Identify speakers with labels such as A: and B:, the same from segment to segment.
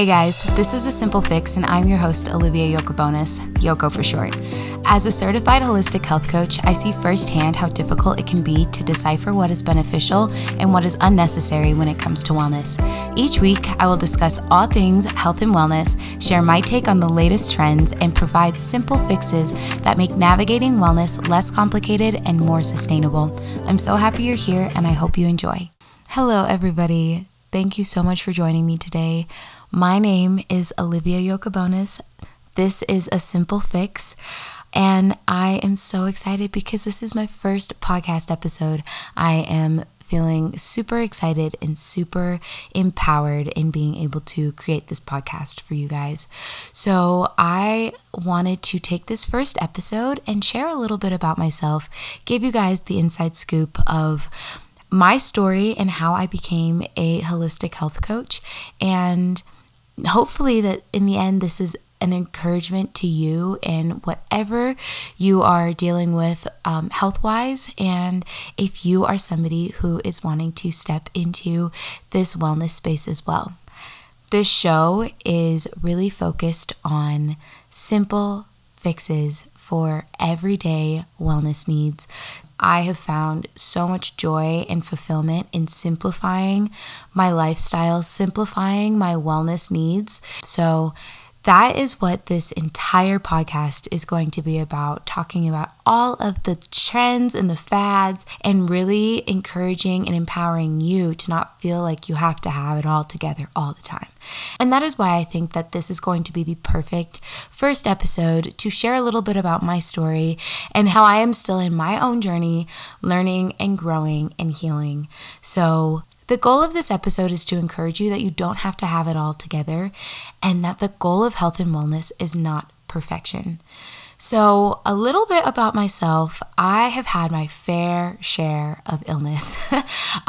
A: Hey guys, this is A Simple Fix, and I'm your host, Olivia Yokobonis, Yoko for short. As a certified holistic health coach, I see firsthand how difficult it can be to decipher what is beneficial and what is unnecessary when it comes to wellness. Each week, I will discuss all things health and wellness, share my take on the latest trends, and provide simple fixes that make navigating wellness less complicated and more sustainable. I'm so happy you're here, and I hope you enjoy. Hello, everybody. Thank you so much for joining me today. My name is Olivia Yokobonis. This is a simple fix. And I am so excited because this is my first podcast episode. I am feeling super excited and super empowered in being able to create this podcast for you guys. So, I wanted to take this first episode and share a little bit about myself, give you guys the inside scoop of my story and how I became a holistic health coach and hopefully that in the end this is an encouragement to you in whatever you are dealing with um, health wise, and if you are somebody who is wanting to step into this wellness space as well. This show is really focused on simple fixes for everyday wellness needs I have found so much joy and fulfillment in simplifying my lifestyle, simplifying my wellness needs. So, that is what this entire podcast is going to be about talking about all of the trends and the fads and really encouraging and empowering you to not feel like you have to have it all together all the time. And that is why I think that this is going to be the perfect first episode to share a little bit about my story and how I am still in my own journey, learning and growing and healing. So, the goal of this episode is to encourage you that you don't have to have it all together and that the goal of health and wellness is not perfection. So, a little bit about myself. I have had my fair share of illness.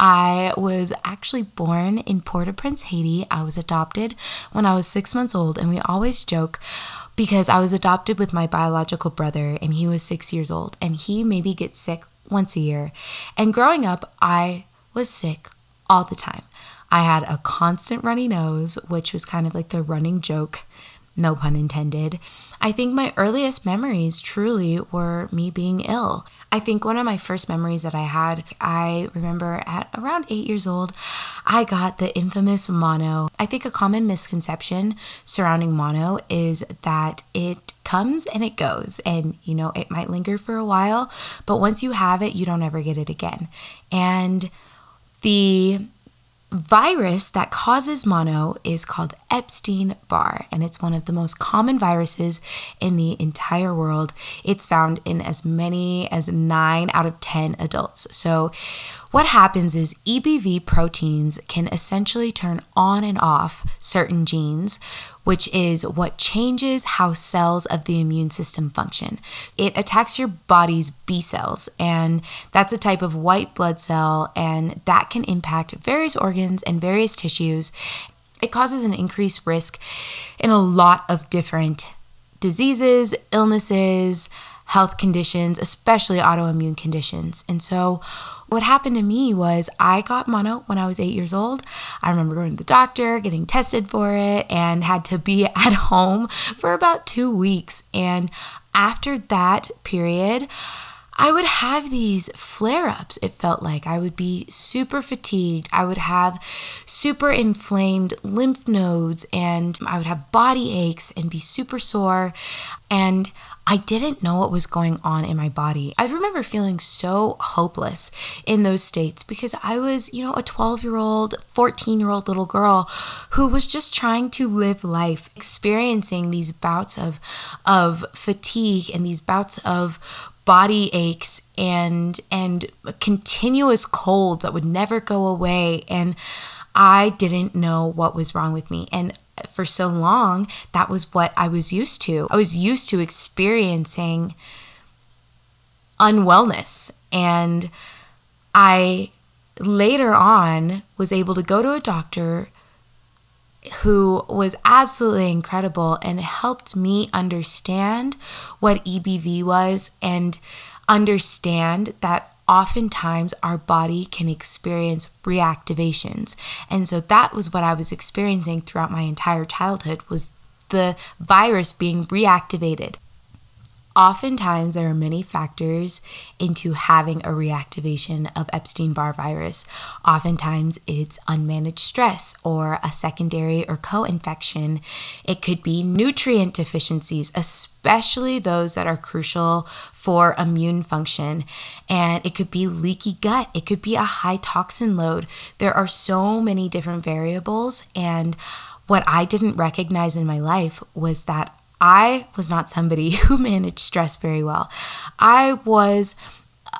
A: I was actually born in Port au Prince, Haiti. I was adopted when I was six months old, and we always joke because I was adopted with my biological brother, and he was six years old, and he maybe gets sick once a year. And growing up, I was sick all the time. I had a constant runny nose, which was kind of like the running joke, no pun intended. I think my earliest memories truly were me being ill. I think one of my first memories that I had, I remember at around eight years old, I got the infamous mono. I think a common misconception surrounding mono is that it comes and it goes and you know it might linger for a while but once you have it you don't ever get it again and the virus that causes mono is called Epstein Barr, and it's one of the most common viruses in the entire world. It's found in as many as 9 out of 10 adults. So, what happens is EBV proteins can essentially turn on and off certain genes, which is what changes how cells of the immune system function. It attacks your body's B cells, and that's a type of white blood cell, and that can impact various organs and various tissues. It causes an increased risk in a lot of different diseases, illnesses, health conditions, especially autoimmune conditions. And so, what happened to me was I got mono when I was eight years old. I remember going to the doctor, getting tested for it, and had to be at home for about two weeks. And after that period, I would have these flare ups. It felt like I would be super fatigued. I would have super inflamed lymph nodes and I would have body aches and be super sore. And I didn't know what was going on in my body. I remember feeling so hopeless in those states because I was, you know, a 12 year old, 14 year old little girl who was just trying to live life, experiencing these bouts of, of fatigue and these bouts of body aches and and continuous colds that would never go away and I didn't know what was wrong with me and for so long, that was what I was used to. I was used to experiencing unwellness. And I later on was able to go to a doctor who was absolutely incredible and helped me understand what EBV was and understand that oftentimes our body can experience reactivations. And so that was what I was experiencing throughout my entire childhood was the virus being reactivated. Oftentimes, there are many factors into having a reactivation of Epstein Barr virus. Oftentimes, it's unmanaged stress or a secondary or co infection. It could be nutrient deficiencies, especially those that are crucial for immune function. And it could be leaky gut, it could be a high toxin load. There are so many different variables. And what I didn't recognize in my life was that I was not somebody who managed stress very well. I was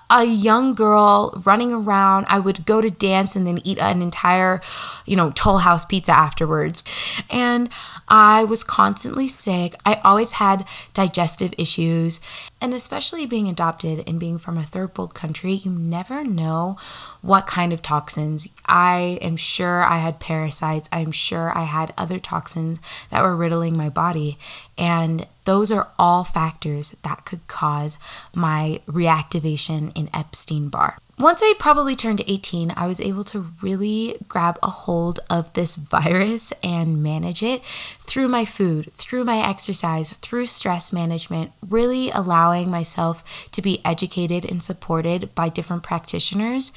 A: a young girl running around. I would go to dance and then eat an entire, you know, Toll House pizza afterwards. And I was constantly sick. I always had digestive issues. And especially being adopted and being from a third world country, you never know what kind of toxins. I am sure I had parasites. I'm sure I had other toxins that were riddling my body. And those are all factors that could cause my reactivation in Epstein Barr. Once I probably turned 18, I was able to really grab a hold of this virus and manage it through my food, through my exercise, through stress management, really allowing myself to be educated and supported by different practitioners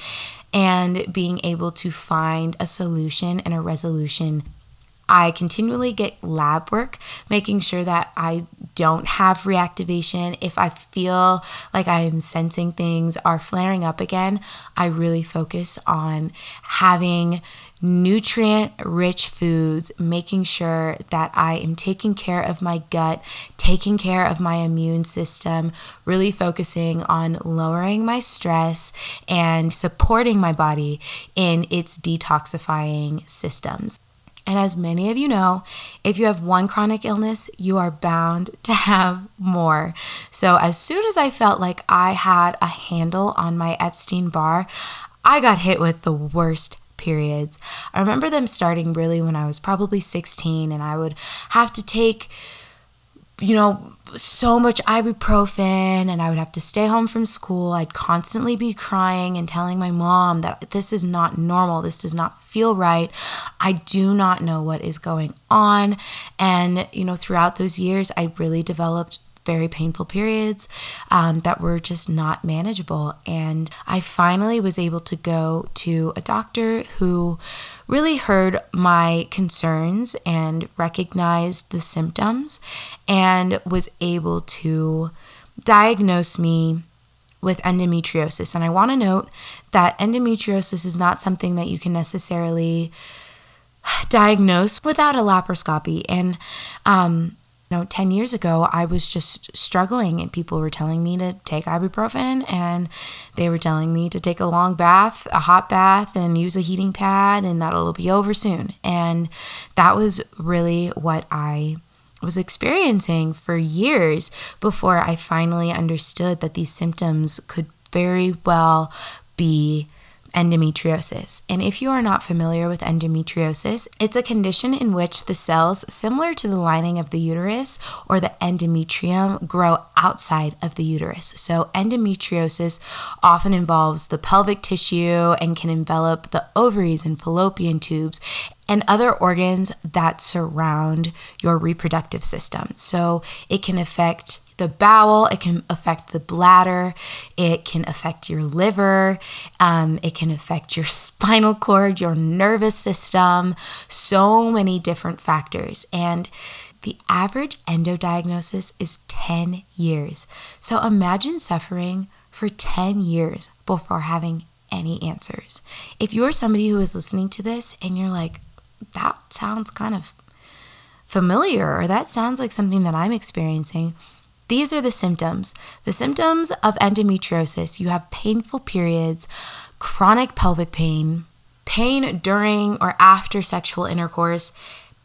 A: and being able to find a solution and a resolution I continually get lab work, making sure that I don't have reactivation. If I feel like I am sensing things are flaring up again, I really focus on having nutrient rich foods, making sure that I am taking care of my gut, taking care of my immune system, really focusing on lowering my stress and supporting my body in its detoxifying systems. And as many of you know, if you have one chronic illness, you are bound to have more. So, as soon as I felt like I had a handle on my Epstein Barr, I got hit with the worst periods. I remember them starting really when I was probably 16, and I would have to take, you know, so much ibuprofen and I would have to stay home from school. I'd constantly be crying and telling my mom that this is not normal. This does not feel right. I do not know what is going on. And, you know, throughout those years, I really developed very painful periods um, that were just not manageable. And I finally was able to go to a doctor who really heard my concerns and recognized the symptoms and was able to diagnose me with endometriosis. And I want to note that endometriosis is not something that you can necessarily diagnose without a laparoscopy. And um, know, 10 years ago, I was just struggling, and people were telling me to take ibuprofen, and they were telling me to take a long bath, a hot bath, and use a heating pad, and that'll be over soon. And that was really what I was experiencing for years before I finally understood that these symptoms could very well be endometriosis. And if you are not familiar with endometriosis, it's a condition in which the cells, similar to the lining of the uterus or the endometrium, grow outside of the uterus. So, endometriosis often involves the pelvic tissue and can envelop the ovaries and fallopian tubes and other organs that surround your reproductive system. So, it can affect the bowel, it can affect the bladder, it can affect your liver, um, it can affect your spinal cord, your nervous system, so many different factors. And the average endo diagnosis is 10 years. So imagine suffering for 10 years before having any answers. If you're somebody who is listening to this and you're like, that sounds kind of familiar, or that sounds like something that I'm experiencing, these are the symptoms. The symptoms of endometriosis you have painful periods, chronic pelvic pain, pain during or after sexual intercourse,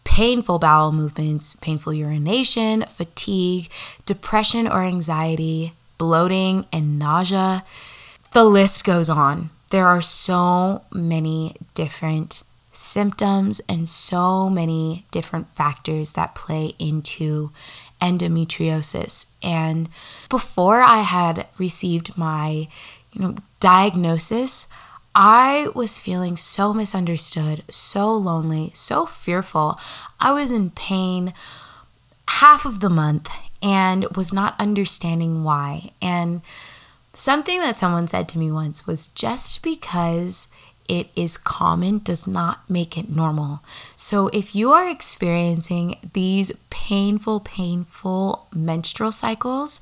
A: painful bowel movements, painful urination, fatigue, depression or anxiety, bloating, and nausea. The list goes on. There are so many different symptoms and so many different factors that play into endometriosis. And before I had received my you know, diagnosis, I was feeling so misunderstood, so lonely, so fearful. I was in pain half of the month and was not understanding why. And something that someone said to me once was just because it is common does not make it normal. So if you are experiencing these painful, painful menstrual cycles,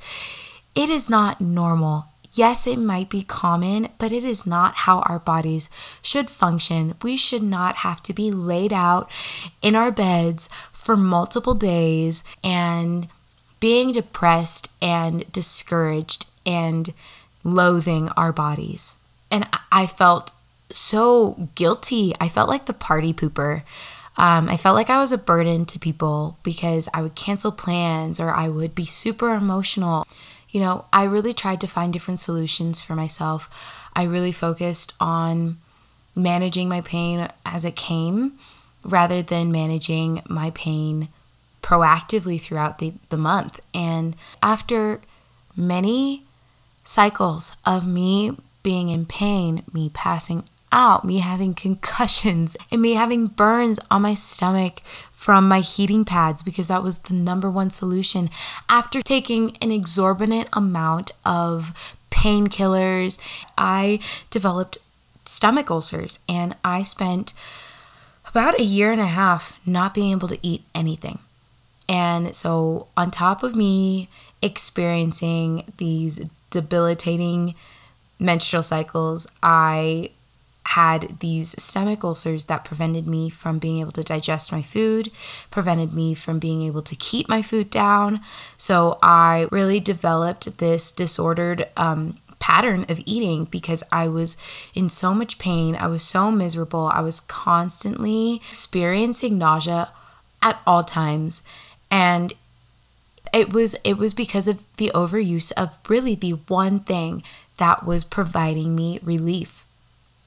A: it is not normal. Yes, it might be common, but it is not how our bodies should function. We should not have to be laid out in our beds for multiple days and being depressed and discouraged and loathing our bodies. And I felt so guilty. I felt like the party pooper. Um, I felt like I was a burden to people because I would cancel plans or I would be super emotional. You know, I really tried to find different solutions for myself. I really focused on managing my pain as it came rather than managing my pain proactively throughout the, the month. And after many cycles of me being in pain, me passing out, me having concussions, and me having burns on my stomach from my heating pads because that was the number one solution. After taking an exorbitant amount of painkillers, I developed stomach ulcers and I spent about a year and a half not being able to eat anything. And so, on top of me experiencing these debilitating menstrual cycles, I had these stomach ulcers that prevented me from being able to digest my food, prevented me from being able to keep my food down. So I really developed this disordered um, pattern of eating because I was in so much pain. I was so miserable. I was constantly experiencing nausea at all times. And it was it was because of the overuse of really the one thing that was providing me relief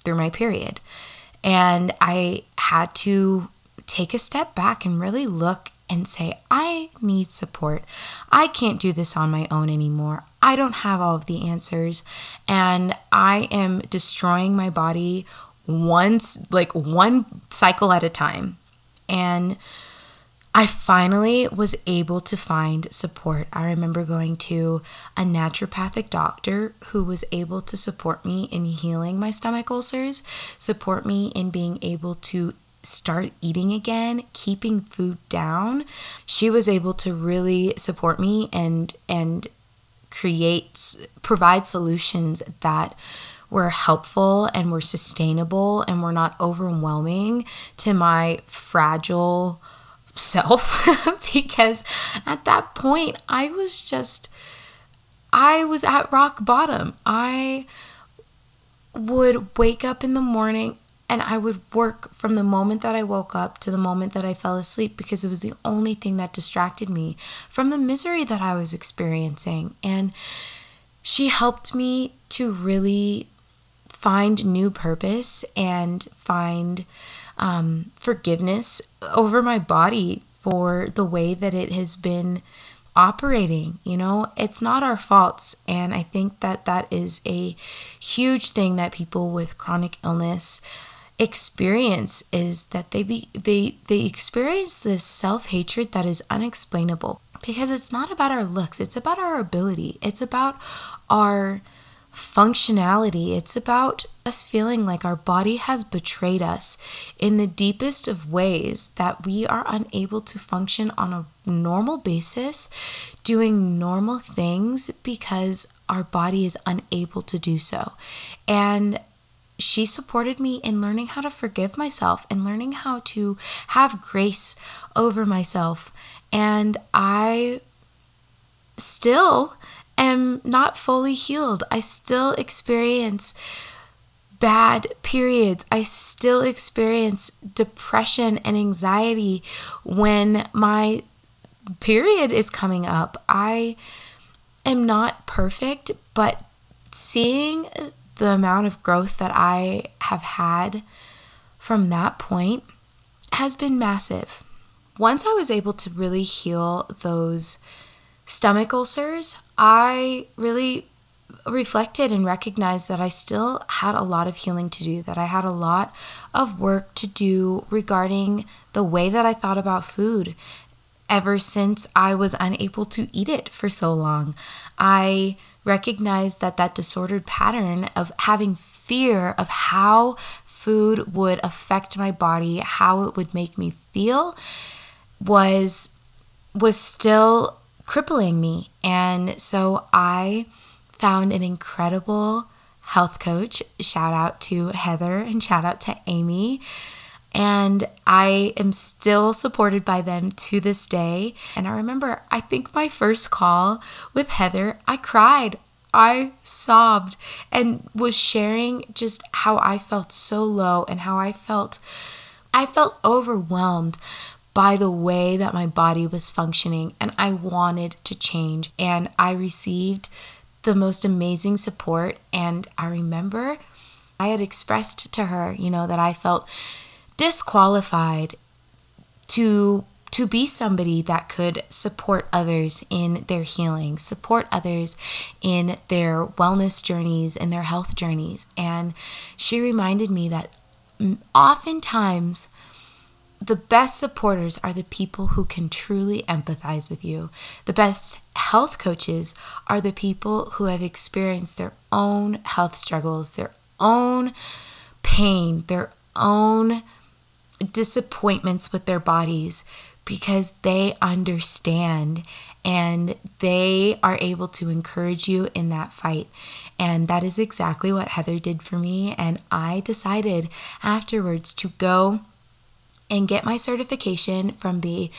A: through my period. And I had to take a step back and really look and say, I need support. I can't do this on my own anymore. I don't have all of the answers. And I am destroying my body once, like one cycle at a time. And I finally was able to find support. I remember going to a naturopathic doctor who was able to support me in healing my stomach ulcers, support me in being able to start eating again, keeping food down. She was able to really support me and and create provide solutions that were helpful and were sustainable and were not overwhelming to my fragile self because at that point I was just I was at rock bottom. I would wake up in the morning and I would work from the moment that I woke up to the moment that I fell asleep because it was the only thing that distracted me from the misery that I was experiencing. And she helped me to really find new purpose and find um, forgiveness over my body for the way that it has been operating. You know, it's not our faults. And I think that that is a huge thing that people with chronic illness experience is that they be they they experience this self-hatred that is unexplainable because it's not about our looks it's about our ability it's about our functionality. It's about us feeling like our body has betrayed us in the deepest of ways, that we are unable to function on a normal basis, doing normal things because our body is unable to do so. And she supported me in learning how to forgive myself and learning how to have grace over myself. And I still am not fully healed. I still experience bad periods. I still experience depression and anxiety when my period is coming up. I am not perfect, but seeing the amount of growth that I have had from that point has been massive. Once I was able to really heal those stomach ulcers, I really reflected and recognized that I still had a lot of healing to do, that I had a lot of work to do regarding the way that I thought about food ever since I was unable to eat it for so long. I recognized that that disordered pattern of having fear of how food would affect my body, how it would make me feel was was still crippling me. And so I found an incredible health coach. Shout out to Heather and shout out to Amy. And I am still supported by them to this day. And I remember, I think my first call with Heather, I cried. I sobbed and was sharing just how I felt so low and how I felt I felt overwhelmed by the way that my body was functioning and I wanted to change and I received the most amazing support. And I remember I had expressed to her, you know, that I felt disqualified to to be somebody that could support others in their healing, support others in their wellness journeys and their health journeys. And she reminded me that oftentimes the best supporters are the people who can truly empathize with you. The best health coaches are the people who have experienced their own health struggles, their own pain, their own disappointments with their bodies because they understand and they are able to encourage you in that fight. And that is exactly what Heather did for me. And I decided afterwards to go and get my certification from the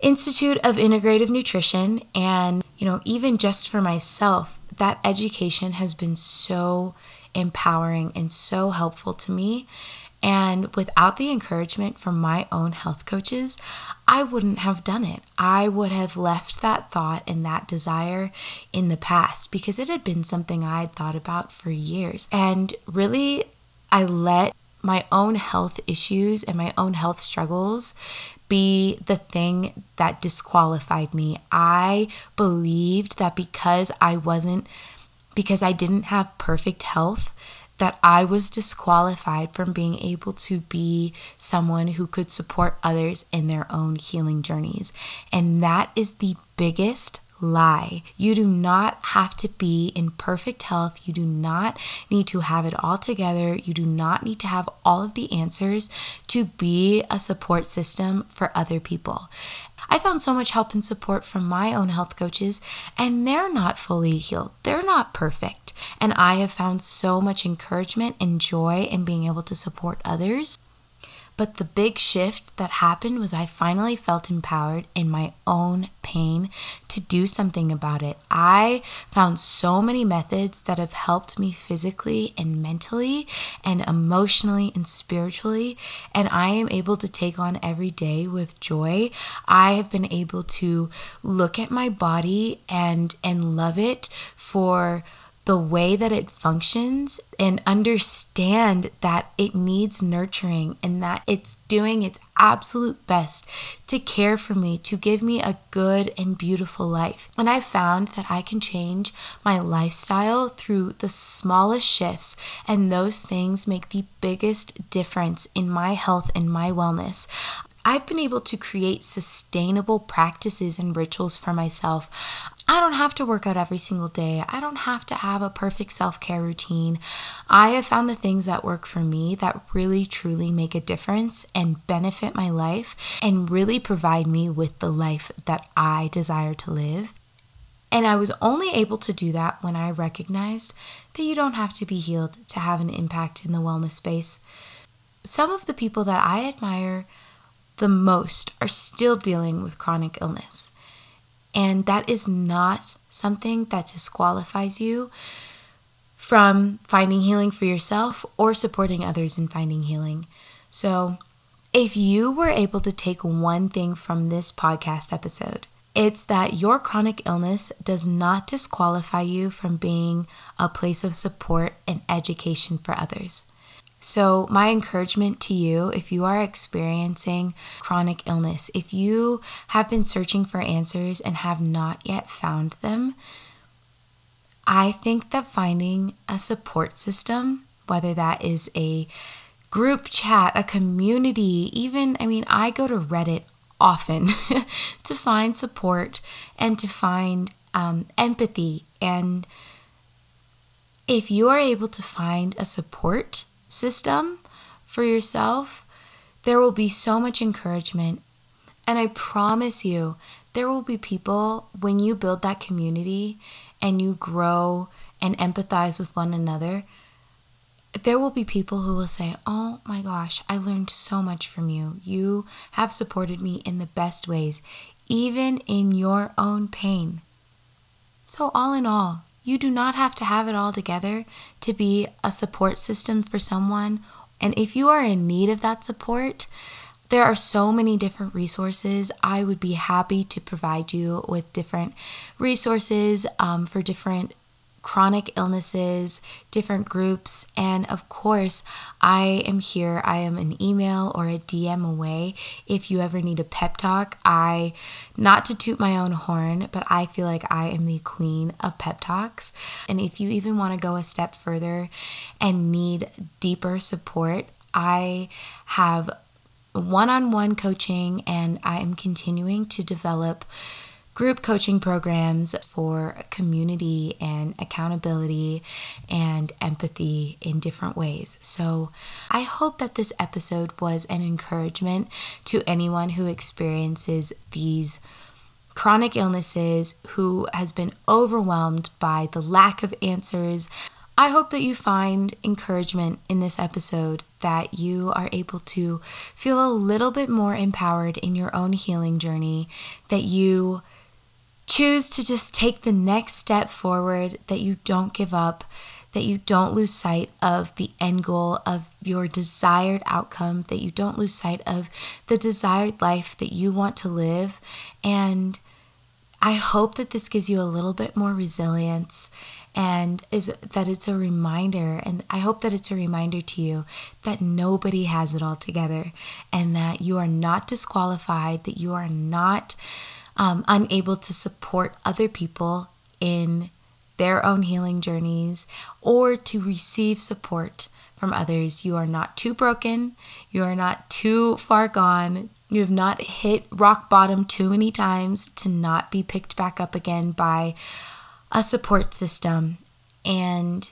A: Institute of Integrative Nutrition. And, you know, even just for myself, that education has been so empowering and so helpful to me. And without the encouragement from my own health coaches, I wouldn't have done it. I would have left that thought and that desire in the past because it had been something I had thought about for years. And really, I let my own health issues and my own health struggles be the thing that disqualified me. I believed that because I wasn't, because I didn't have perfect health, that I was disqualified from being able to be someone who could support others in their own healing journeys. And that is the biggest lie. You do not have to be in perfect health. You do not need to have it all together. You do not need to have all of the answers to be a support system for other people. I found so much help and support from my own health coaches, and they're not fully healed. They're not perfect. And I have found so much encouragement and joy in being able to support others but the big shift that happened was I finally felt empowered in my own pain to do something about it. I found so many methods that have helped me physically and mentally and emotionally and spiritually, and I am able to take on every day with joy. I have been able to look at my body and and love it for the way that it functions and understand that it needs nurturing and that it's doing its absolute best to care for me, to give me a good and beautiful life. And I found that I can change my lifestyle through the smallest shifts, and those things make the biggest difference in my health and my wellness. I've been able to create sustainable practices and rituals for myself. I don't have to work out every single day. I don't have to have a perfect self care routine. I have found the things that work for me that really truly make a difference and benefit my life and really provide me with the life that I desire to live. And I was only able to do that when I recognized that you don't have to be healed to have an impact in the wellness space. Some of the people that I admire the most are still dealing with chronic illness. And that is not something that disqualifies you from finding healing for yourself or supporting others in finding healing. So, if you were able to take one thing from this podcast episode, it's that your chronic illness does not disqualify you from being a place of support and education for others. So, my encouragement to you if you are experiencing chronic illness, if you have been searching for answers and have not yet found them, I think that finding a support system, whether that is a group chat, a community, even, I mean, I go to Reddit often to find support and to find um, empathy. And if you are able to find a support system for yourself, there will be so much encouragement. And I promise you, there will be people when you build that community and you grow and empathize with one another. There will be people who will say, Oh my gosh, I learned so much from you. You have supported me in the best ways, even in your own pain. So, all in all, you do not have to have it all together to be a support system for someone. And if you are in need of that support, there are so many different resources. I would be happy to provide you with different resources um, for different chronic illnesses, different groups, and of course, I am here. I am an email or a DM away if you ever need a pep talk. I, not to toot my own horn, but I feel like I am the queen of pep talks. And if you even want to go a step further and need deeper support, I have one on one coaching and I am continuing to develop group coaching programs for community and accountability and empathy in different ways. So, I hope that this episode was an encouragement to anyone who experiences these chronic illnesses, who has been overwhelmed by the lack of answers. I hope that you find encouragement in this episode, that you are able to feel a little bit more empowered in your own healing journey, that you choose to just take the next step forward, that you don't give up, that you don't lose sight of the end goal of your desired outcome, that you don't lose sight of the desired life that you want to live. And I hope that this gives you a little bit more resilience and is that it's a reminder and I hope that it's a reminder to you that nobody has it all together and that you are not disqualified, that you are not um, unable to support other people in their own healing journeys or to receive support from others. You are not too broken, you are not too far gone. You have not hit rock bottom too many times to not be picked back up again by a support system. And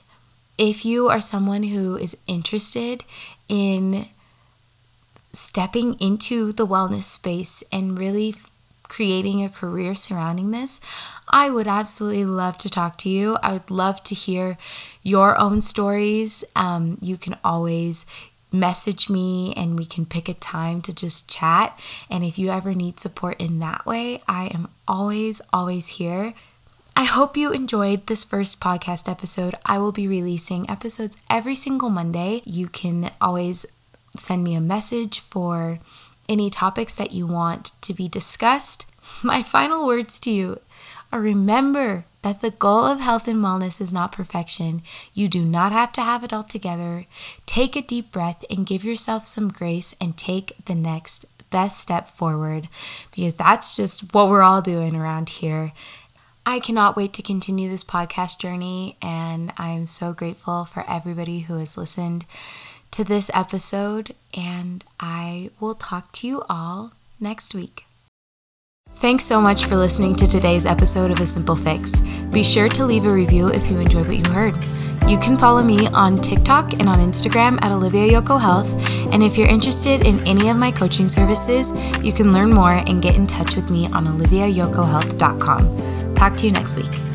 A: if you are someone who is interested in stepping into the wellness space and really creating a career surrounding this, I would absolutely love to talk to you. I would love to hear your own stories. Um, you can always message me and we can pick a time to just chat. And if you ever need support in that way, I am always, always here. I hope you enjoyed this first podcast episode. I will be releasing episodes every single Monday. You can always send me a message for any topics that you want to be discussed. My final words to you are remember that the goal of health and wellness is not perfection. You do not have to have it all together. Take a deep breath and give yourself some grace and take the next best step forward because that's just what we're all doing around here. I cannot wait to continue this podcast journey, and I'm so grateful for everybody who has listened to this episode, and I will talk to you all next week. Thanks so much for listening to today's episode of A Simple Fix. Be sure to leave a review if you enjoyed what you heard. You can follow me on TikTok and on Instagram at Olivia Yoko Health. And if you're interested in any of my coaching services, you can learn more and get in touch with me on oliviayokohealth.com. Talk to you next week.